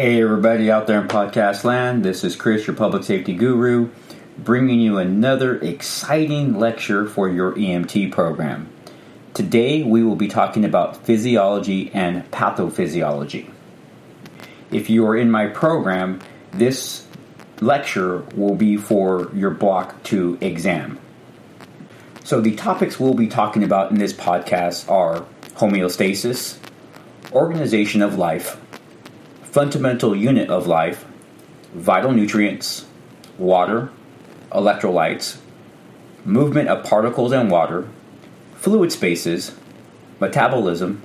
Hey, everybody out there in podcast land, this is Chris, your public safety guru, bringing you another exciting lecture for your EMT program. Today, we will be talking about physiology and pathophysiology. If you are in my program, this lecture will be for your Block 2 exam. So, the topics we'll be talking about in this podcast are homeostasis, organization of life, fundamental unit of life, vital nutrients, water, electrolytes, movement of particles and water, fluid spaces, metabolism,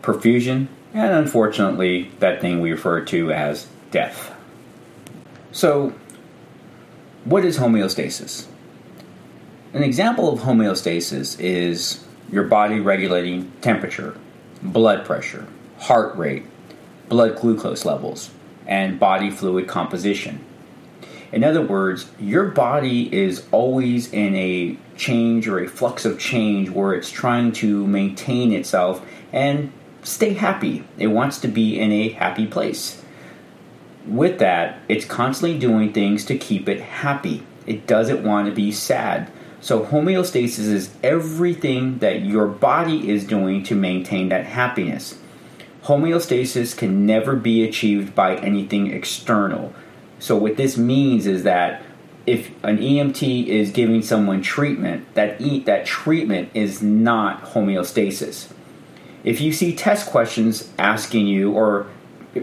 perfusion, and unfortunately, that thing we refer to as death. So, what is homeostasis? An example of homeostasis is your body regulating temperature, blood pressure, heart rate, blood glucose levels, and body fluid composition. In other words, your body is always in a change or a flux of change where it's trying to maintain itself and stay happy. It wants to be in a happy place. With that, it's constantly doing things to keep it happy. It doesn't want to be sad. So, homeostasis is everything that your body is doing to maintain that happiness homeostasis can never be achieved by anything external. So, what this means is that if an EMT is giving someone treatment, that e- that treatment is not homeostasis. If you see test questions asking you, or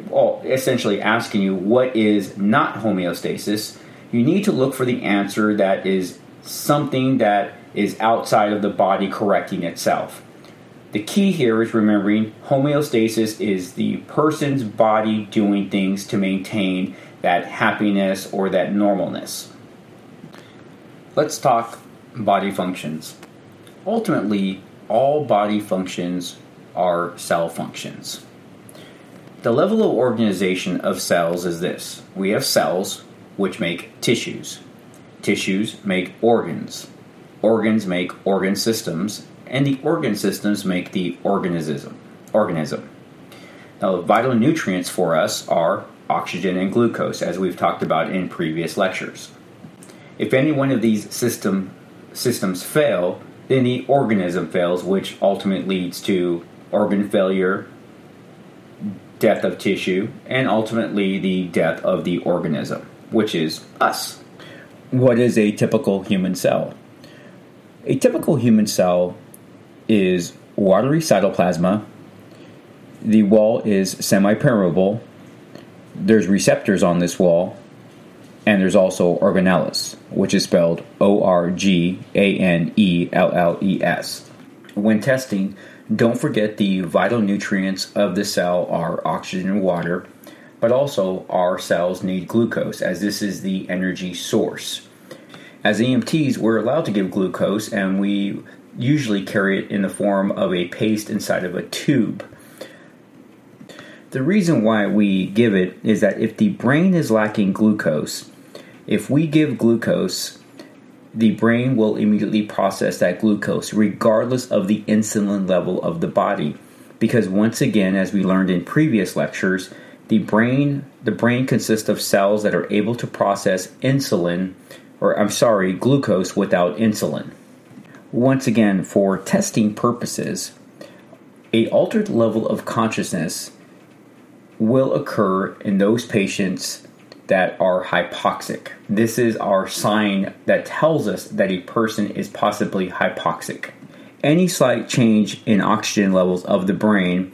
well, essentially asking you what is not homeostasis, you need to look for the answer that is something that is outside of the body correcting itself. The key here is remembering homeostasis is the person's body doing things to maintain that happiness or that normalness. Let's talk body functions. Ultimately, all body functions are cell functions. The level of organization of cells is this we have cells, which make tissues, tissues make organs, organs make organ systems, and the organ systems make the organism. Organism. Now, the vital nutrients for us are oxygen and glucose, as we've talked about in previous lectures. If any one of these system systems fail, then the organism fails, which ultimately leads to organ failure, death of tissue, and ultimately the death of the organism, which is us. What is a typical human cell? A typical human cell is watery cytoplasma. The wall is semi permeable. There's receptors on this wall, and there's also organelles, which is spelled O R G A N E L L E S. When testing, don't forget the vital nutrients of the cell are oxygen and water, but also our cells need glucose as this is the energy source. As EMTs, we're allowed to give glucose, and we usually carry it in the form of a paste inside of a tube. The reason why we give it is that if the brain is lacking glucose, if we give glucose, the brain will immediately process that glucose regardless of the insulin level of the body because once again as we learned in previous lectures the brain the brain consists of cells that are able to process insulin or I'm sorry glucose without insulin once again, for testing purposes, a altered level of consciousness will occur in those patients that are hypoxic. This is our sign that tells us that a person is possibly hypoxic. Any slight change in oxygen levels of the brain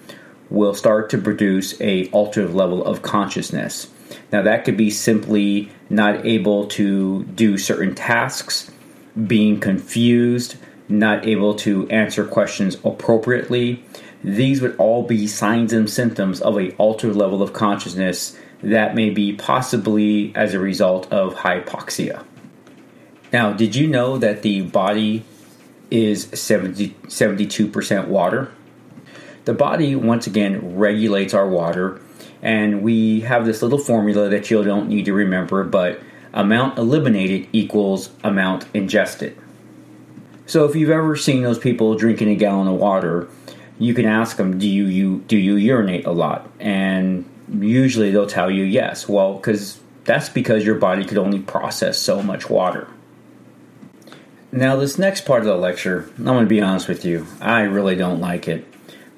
will start to produce a altered level of consciousness. Now that could be simply not able to do certain tasks, being confused, not able to answer questions appropriately. these would all be signs and symptoms of a altered level of consciousness that may be possibly as a result of hypoxia. Now, did you know that the body is 70, 72% water? The body, once again, regulates our water, and we have this little formula that you don't need to remember, but amount eliminated equals amount ingested. So if you've ever seen those people drinking a gallon of water, you can ask them, "Do you, you do you urinate a lot?" And usually they'll tell you yes. Well, because that's because your body could only process so much water. Now, this next part of the lecture, I'm going to be honest with you, I really don't like it.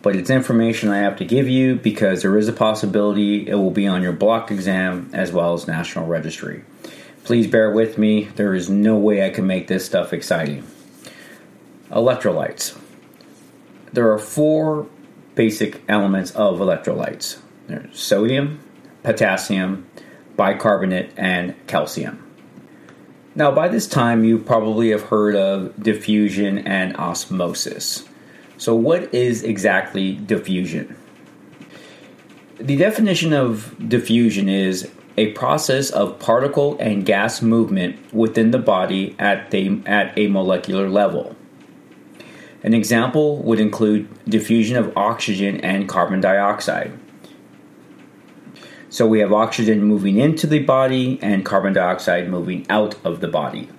But it's information I have to give you because there is a possibility it will be on your block exam as well as National Registry. Please bear with me, there is no way I can make this stuff exciting. Electrolytes. There are four basic elements of electrolytes there's sodium, potassium, bicarbonate, and calcium. Now, by this time, you probably have heard of diffusion and osmosis. So, what is exactly diffusion? The definition of diffusion is a process of particle and gas movement within the body at, the, at a molecular level. An example would include diffusion of oxygen and carbon dioxide. So we have oxygen moving into the body and carbon dioxide moving out of the body.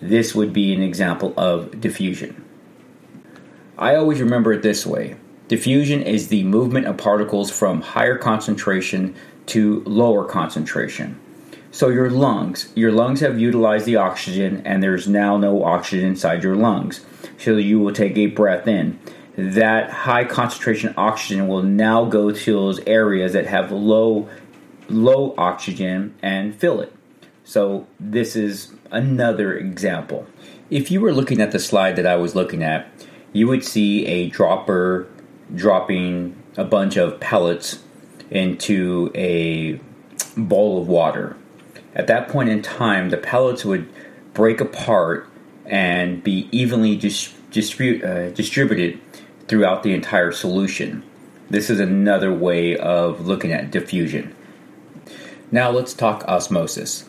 This would be an example of diffusion. I always remember it this way diffusion is the movement of particles from higher concentration to lower concentration. So your lungs, your lungs have utilized the oxygen and there's now no oxygen inside your lungs. So you will take a breath in that high concentration oxygen will now go to those areas that have low low oxygen and fill it. So this is another example. If you were looking at the slide that I was looking at, you would see a dropper dropping a bunch of pellets into a bowl of water. At that point in time, the pellets would break apart and be evenly dis- distribute, uh, distributed throughout the entire solution. This is another way of looking at diffusion. Now let's talk osmosis.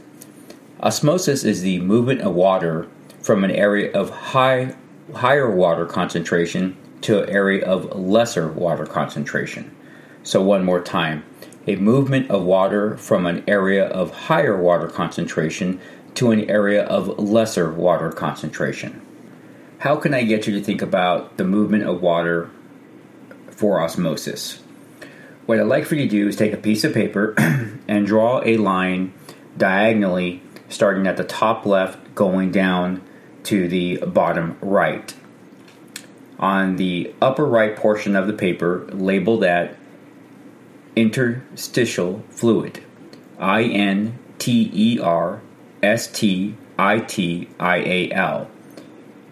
Osmosis is the movement of water from an area of high higher water concentration to an area of lesser water concentration. So one more time, a movement of water from an area of higher water concentration to an area of lesser water concentration. How can I get you to think about the movement of water for osmosis? What I'd like for you to do is take a piece of paper and draw a line diagonally starting at the top left going down to the bottom right. On the upper right portion of the paper, label that interstitial fluid. I N T E R S T I T I A L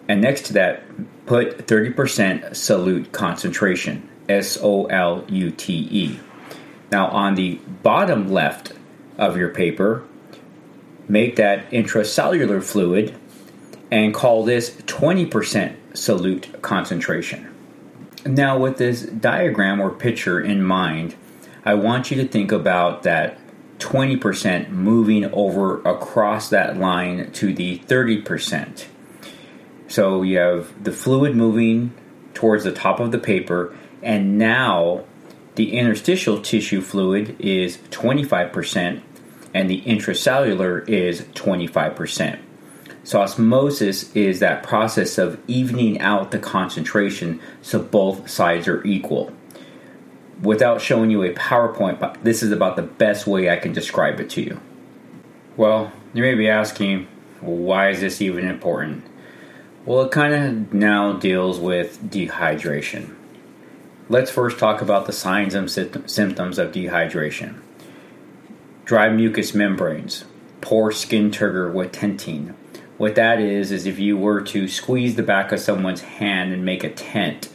and next to that, put 30% solute concentration, S O L U T E. Now, on the bottom left of your paper, make that intracellular fluid and call this 20% solute concentration. Now, with this diagram or picture in mind, I want you to think about that 20% moving over across that line to the 30%. So you have the fluid moving towards the top of the paper, and now the interstitial tissue fluid is 25%, and the intracellular is 25%. So, osmosis is that process of evening out the concentration so both sides are equal. Without showing you a PowerPoint, but this is about the best way I can describe it to you. Well, you may be asking, why is this even important? Well, it kind of now deals with dehydration. Let's first talk about the signs and symptoms of dehydration dry mucous membranes, poor skin turgor with tenting. What that is, is if you were to squeeze the back of someone's hand and make a tent,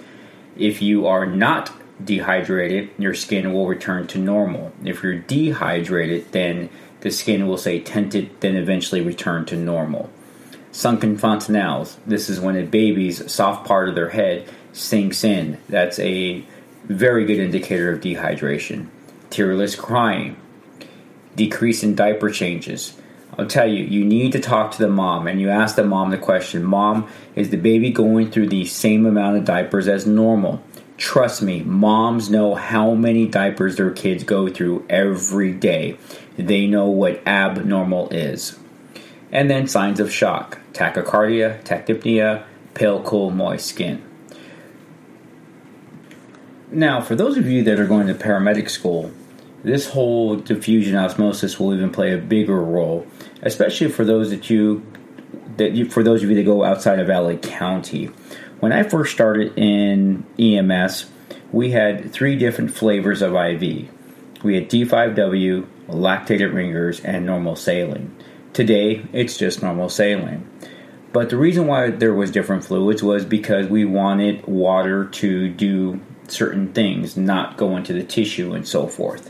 if you are not dehydrated, your skin will return to normal. If you're dehydrated, then the skin will say tented, then eventually return to normal. Sunken fontanelles. This is when a baby's soft part of their head sinks in. That's a very good indicator of dehydration. Tearless crying, decrease in diaper changes. I'll tell you, you need to talk to the mom and you ask the mom the question Mom, is the baby going through the same amount of diapers as normal? Trust me, moms know how many diapers their kids go through every day. They know what abnormal is. And then signs of shock tachycardia, tachypnea, pale, cool, moist skin. Now, for those of you that are going to paramedic school, this whole diffusion osmosis will even play a bigger role, especially for those that you that you, for those of you that go outside of LA County. When I first started in EMS, we had three different flavors of IV. We had D5W, lactated ringers, and normal saline. Today, it's just normal saline. But the reason why there was different fluids was because we wanted water to do certain things, not go into the tissue and so forth.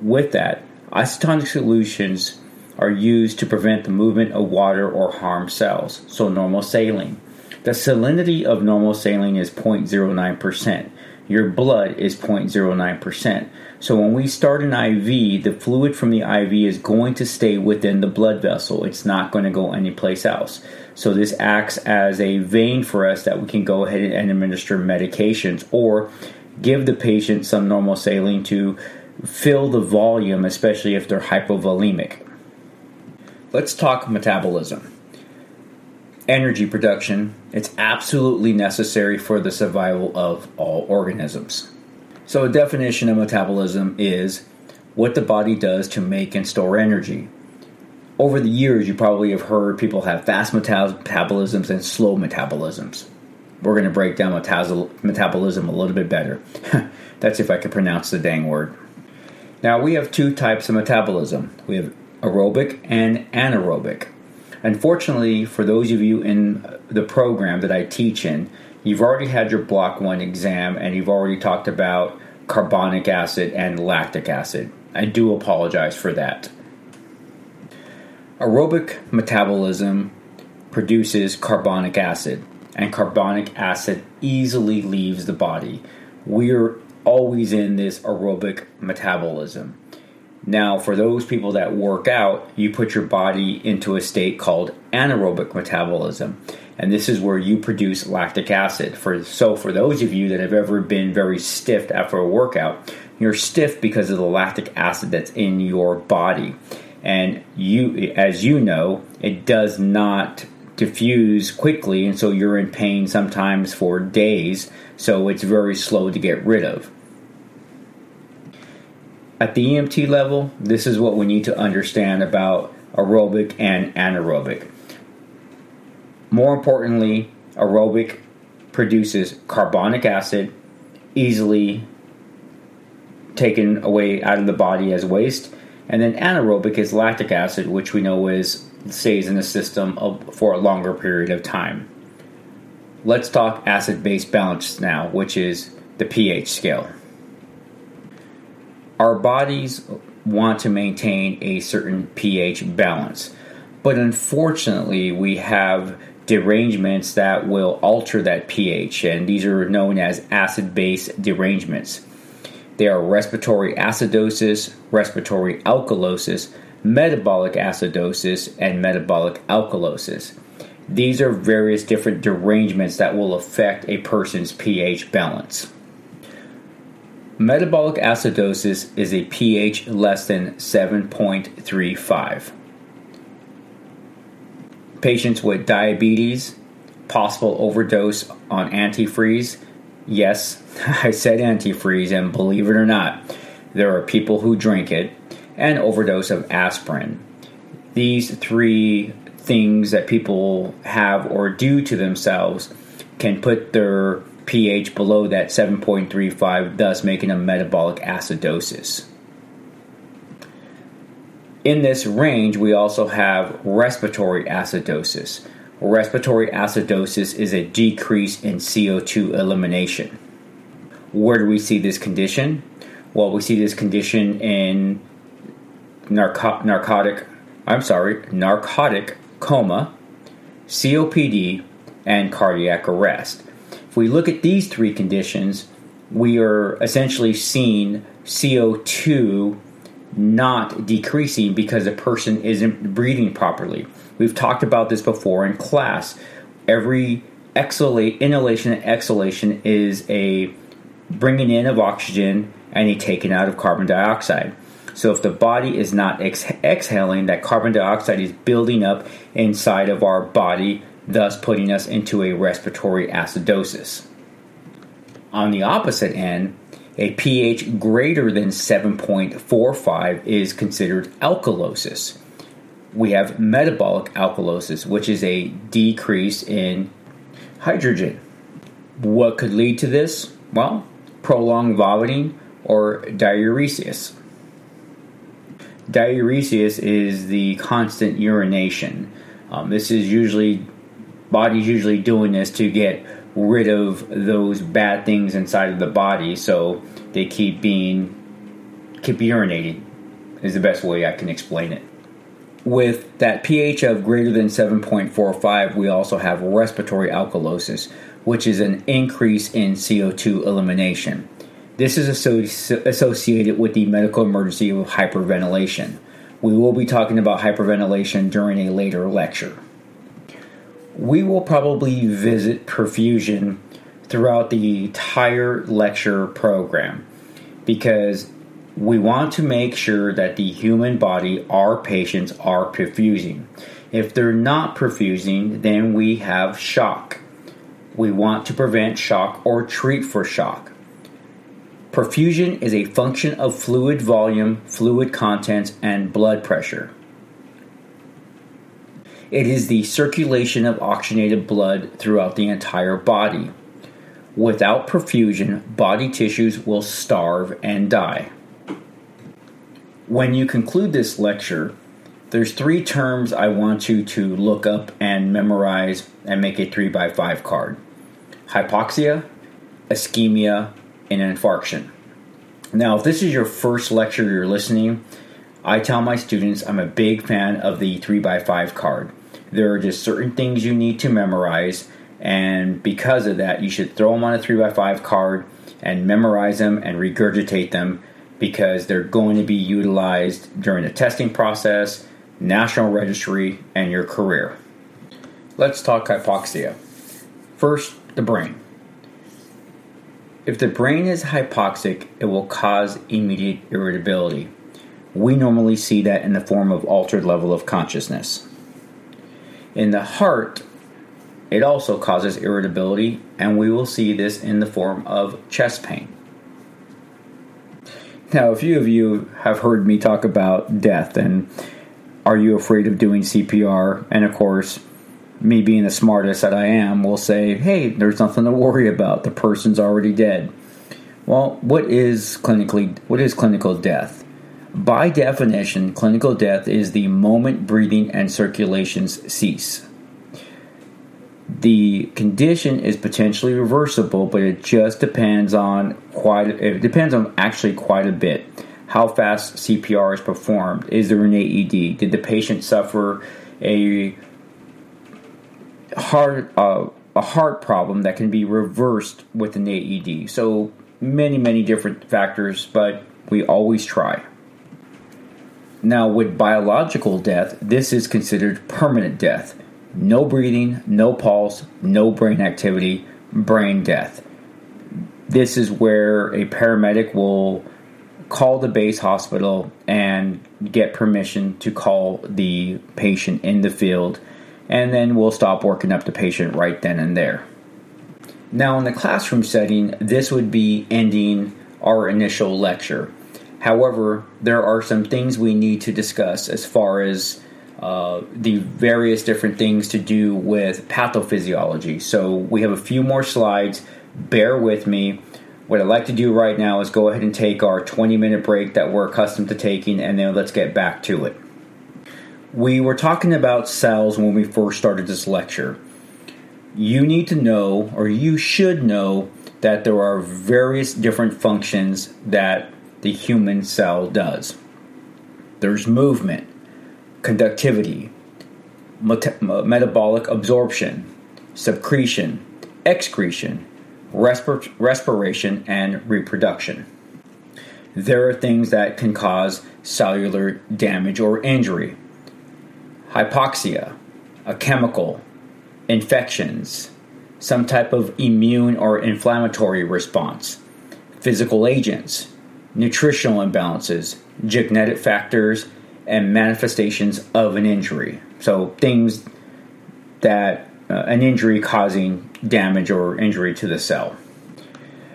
With that, isotonic solutions are used to prevent the movement of water or harm cells, so normal saline. The salinity of normal saline is 0.09%. Your blood is 0.09%. So when we start an IV, the fluid from the IV is going to stay within the blood vessel. It's not going to go anyplace else. So this acts as a vein for us that we can go ahead and administer medications or give the patient some normal saline to fill the volume, especially if they're hypovolemic. Let's talk metabolism. Energy production, it's absolutely necessary for the survival of all organisms. So, a definition of metabolism is what the body does to make and store energy. Over the years, you probably have heard people have fast metabolisms and slow metabolisms. We're going to break down metabolism a little bit better. That's if I can pronounce the dang word. Now, we have two types of metabolism we have aerobic and anaerobic. Unfortunately, for those of you in the program that I teach in, you've already had your block one exam and you've already talked about carbonic acid and lactic acid. I do apologize for that. Aerobic metabolism produces carbonic acid, and carbonic acid easily leaves the body. We're always in this aerobic metabolism. Now, for those people that work out, you put your body into a state called anaerobic metabolism. And this is where you produce lactic acid. For so for those of you that have ever been very stiff after a workout, you're stiff because of the lactic acid that's in your body. And you as you know, it does not diffuse quickly and so you're in pain sometimes for days, so it's very slow to get rid of. At the EMT level, this is what we need to understand about aerobic and anaerobic. More importantly, aerobic produces carbonic acid, easily taken away out of the body as waste, and then anaerobic is lactic acid, which we know is stays in the system of, for a longer period of time. Let's talk acid base balance now, which is the pH scale our bodies want to maintain a certain pH balance. But unfortunately, we have derangements that will alter that pH, and these are known as acid base derangements. They are respiratory acidosis, respiratory alkalosis, metabolic acidosis, and metabolic alkalosis. These are various different derangements that will affect a person's pH balance. Metabolic acidosis is a pH less than 7.35. Patients with diabetes, possible overdose on antifreeze. Yes, I said antifreeze, and believe it or not, there are people who drink it, and overdose of aspirin. These three things that people have or do to themselves can put their pH below that 7.35, thus making a metabolic acidosis. In this range, we also have respiratory acidosis. Respiratory acidosis is a decrease in CO2 elimination. Where do we see this condition? Well, we see this condition in narco- narcotic, I'm sorry, narcotic coma, COPD, and cardiac arrest we look at these three conditions, we are essentially seeing CO2 not decreasing because a person isn't breathing properly. We've talked about this before in class. Every exhalate, inhalation and exhalation is a bringing in of oxygen and a taking out of carbon dioxide. So if the body is not ex- exhaling, that carbon dioxide is building up inside of our body, thus putting us into a respiratory acidosis. On the opposite end, a pH greater than 7.45 is considered alkalosis. We have metabolic alkalosis, which is a decrease in hydrogen. What could lead to this? Well, prolonged vomiting or diuresis. Diuresis is the constant urination. Um, this is usually body's usually doing this to get rid of those bad things inside of the body, so they keep being keep urinating. Is the best way I can explain it. With that pH of greater than 7.45, we also have respiratory alkalosis, which is an increase in CO2 elimination. This is associated with the medical emergency of hyperventilation. We will be talking about hyperventilation during a later lecture. We will probably visit perfusion throughout the entire lecture program because we want to make sure that the human body, our patients, are perfusing. If they're not perfusing, then we have shock. We want to prevent shock or treat for shock. Perfusion is a function of fluid volume, fluid contents, and blood pressure. It is the circulation of oxygenated blood throughout the entire body. Without perfusion, body tissues will starve and die. When you conclude this lecture, there's three terms I want you to look up and memorize and make a 3 by 5 card hypoxia, ischemia, and infarction. Now, if this is your first lecture you're listening, I tell my students I'm a big fan of the 3x5 card. There are just certain things you need to memorize, and because of that, you should throw them on a 3x5 card and memorize them and regurgitate them because they're going to be utilized during the testing process, national registry, and your career. Let's talk hypoxia. First, the brain. If the brain is hypoxic, it will cause immediate irritability. We normally see that in the form of altered level of consciousness. In the heart, it also causes irritability, and we will see this in the form of chest pain. Now, a few of you have heard me talk about death and are you afraid of doing CPR? And of course, me being the smartest that I am, will say, hey, there's nothing to worry about. The person's already dead. Well, what is clinically what is clinical death? By definition, clinical death is the moment breathing and circulations cease. The condition is potentially reversible, but it just depends on quite it depends on actually quite a bit. How fast CPR is performed? Is there an AED? Did the patient suffer a heart uh, a heart problem that can be reversed with an AED. So many many different factors, but we always try. Now with biological death, this is considered permanent death. No breathing, no pulse, no brain activity, brain death. This is where a paramedic will call the base hospital and get permission to call the patient in the field and then we'll stop working up the patient right then and there. Now, in the classroom setting, this would be ending our initial lecture. However, there are some things we need to discuss as far as uh, the various different things to do with pathophysiology. So, we have a few more slides. Bear with me. What I'd like to do right now is go ahead and take our 20 minute break that we're accustomed to taking, and then let's get back to it. We were talking about cells when we first started this lecture. You need to know, or you should know, that there are various different functions that the human cell does. There's movement, conductivity, metabolic absorption, secretion, excretion, respir- respiration, and reproduction. There are things that can cause cellular damage or injury hypoxia, a chemical, infections, some type of immune or inflammatory response, physical agents, nutritional imbalances, genetic factors, and manifestations of an injury. So, things that uh, an injury causing damage or injury to the cell.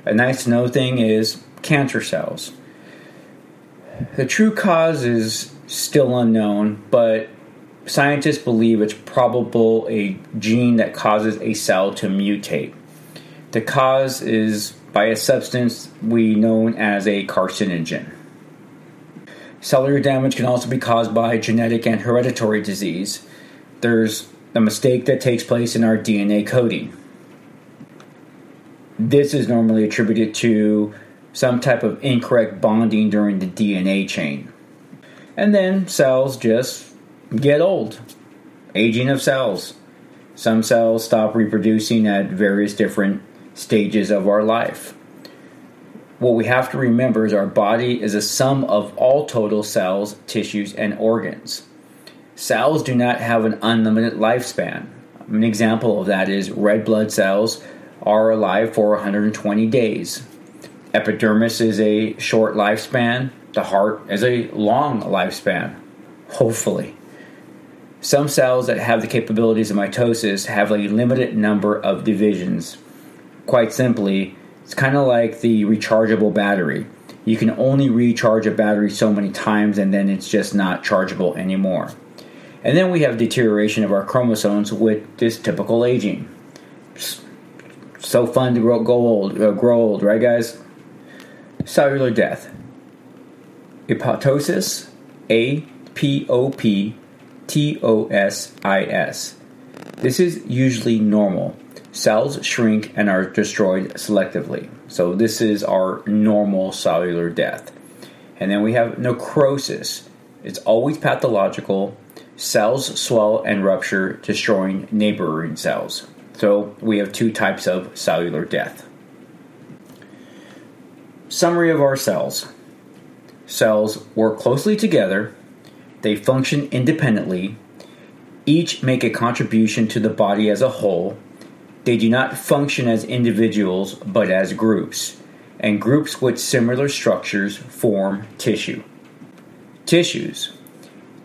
A nice to know thing is cancer cells. The true cause is still unknown, but scientists believe it's probable a gene that causes a cell to mutate. The cause is by a substance we known as a carcinogen. Cellular damage can also be caused by genetic and hereditary disease. There's a mistake that takes place in our DNA coding. This is normally attributed to some type of incorrect bonding during the DNA chain. And then cells just get old. Aging of cells. Some cells stop reproducing at various different stages of our life. What we have to remember is our body is a sum of all total cells, tissues, and organs. Cells do not have an unlimited lifespan. An example of that is red blood cells are alive for 120 days. Epidermis is a short lifespan, the heart is a long lifespan, hopefully. Some cells that have the capabilities of mitosis have a limited number of divisions. Quite simply, it's kind of like the rechargeable battery. You can only recharge a battery so many times and then it's just not chargeable anymore. And then we have deterioration of our chromosomes with this typical aging. So fun to grow, old, uh, grow old, right, guys? Cellular death. Apoptosis, A P O P T O S I S. This is usually normal. Cells shrink and are destroyed selectively. So, this is our normal cellular death. And then we have necrosis. It's always pathological Cells swell and rupture, destroying neighboring cells. So we have two types of cellular death. Summary of our cells cells work closely together, they function independently, each make a contribution to the body as a whole. They do not function as individuals but as groups, and groups with similar structures form tissue. Tissues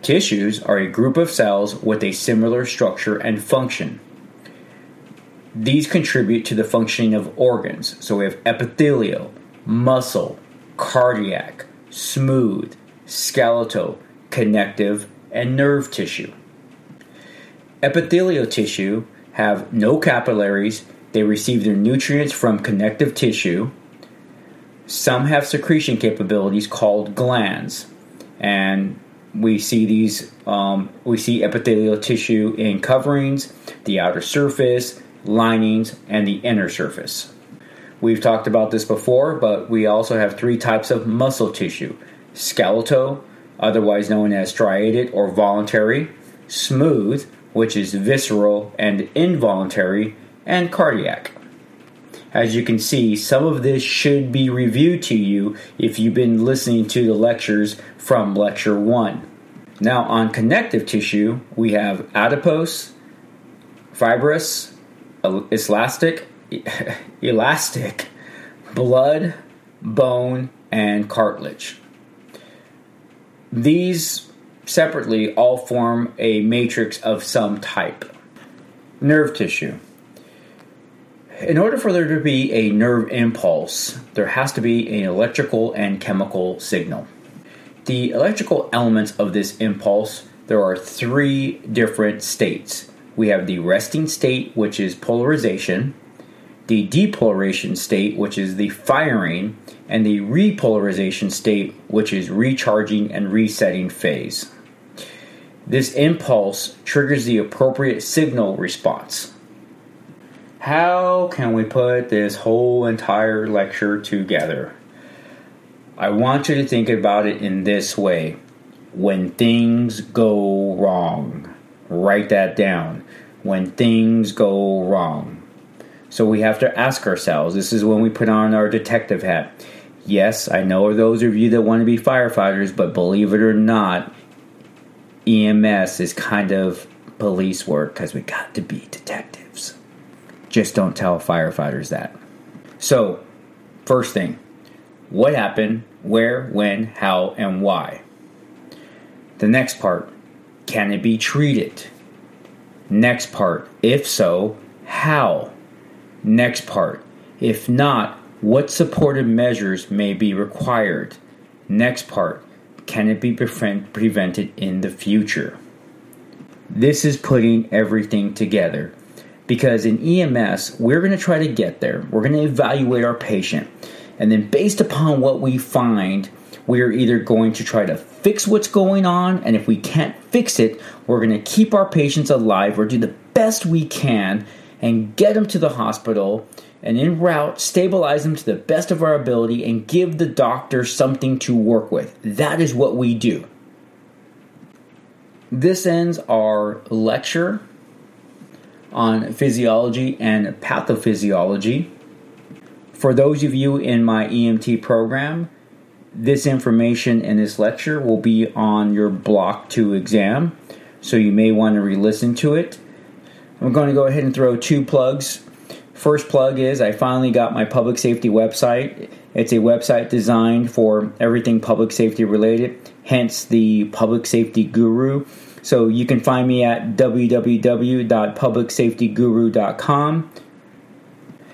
Tissues are a group of cells with a similar structure and function. These contribute to the functioning of organs. So we have epithelial, muscle, cardiac, smooth, skeletal, connective, and nerve tissue. Epithelial tissue have no capillaries, they receive their nutrients from connective tissue. Some have secretion capabilities called glands, and we see these um, we see epithelial tissue in coverings the outer surface linings and the inner surface. We've talked about this before but we also have three types of muscle tissue skeletal otherwise known as striated or voluntary smooth which is visceral and involuntary and cardiac as you can see, some of this should be reviewed to you if you've been listening to the lectures from Lecture 1. Now, on connective tissue, we have adipose, fibrous, elastic, elastic, blood, bone, and cartilage. These separately all form a matrix of some type. Nerve tissue. In order for there to be a nerve impulse, there has to be an electrical and chemical signal. The electrical elements of this impulse, there are three different states. We have the resting state, which is polarization, the depolarization state, which is the firing, and the repolarization state, which is recharging and resetting phase. This impulse triggers the appropriate signal response. How can we put this whole entire lecture together? I want you to think about it in this way. When things go wrong, write that down. When things go wrong. So we have to ask ourselves this is when we put on our detective hat. Yes, I know those of you that want to be firefighters, but believe it or not, EMS is kind of police work because we got to be detectives. Just don't tell firefighters that. So, first thing what happened, where, when, how, and why? The next part can it be treated? Next part if so, how? Next part if not, what supportive measures may be required? Next part can it be prevent- prevented in the future? This is putting everything together because in EMS, we're going to try to get there. We're going to evaluate our patient. And then, based upon what we find, we're either going to try to fix what's going on, and if we can't fix it, we're going to keep our patients alive or do the best we can and get them to the hospital and en route stabilize them to the best of our ability and give the doctor something to work with. That is what we do. This ends our lecture on physiology and pathophysiology. For those of you in my EMT program, this information in this lecture will be on your Block 2 exam, so you may want to re listen to it. I'm going to go ahead and throw two plugs. First plug is I finally got my public safety website. It's a website designed for everything public safety related, hence the public safety guru. So you can find me at www.publicsafetyguru.com.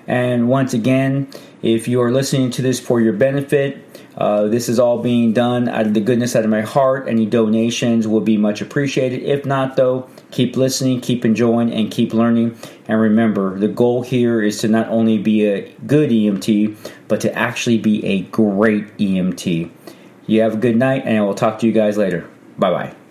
And once again, if you are listening to this for your benefit, uh, this is all being done out of the goodness out of my heart. Any donations will be much appreciated. If not, though, keep listening, keep enjoying, and keep learning. And remember, the goal here is to not only be a good EMT, but to actually be a great EMT. You have a good night, and I will talk to you guys later. Bye bye.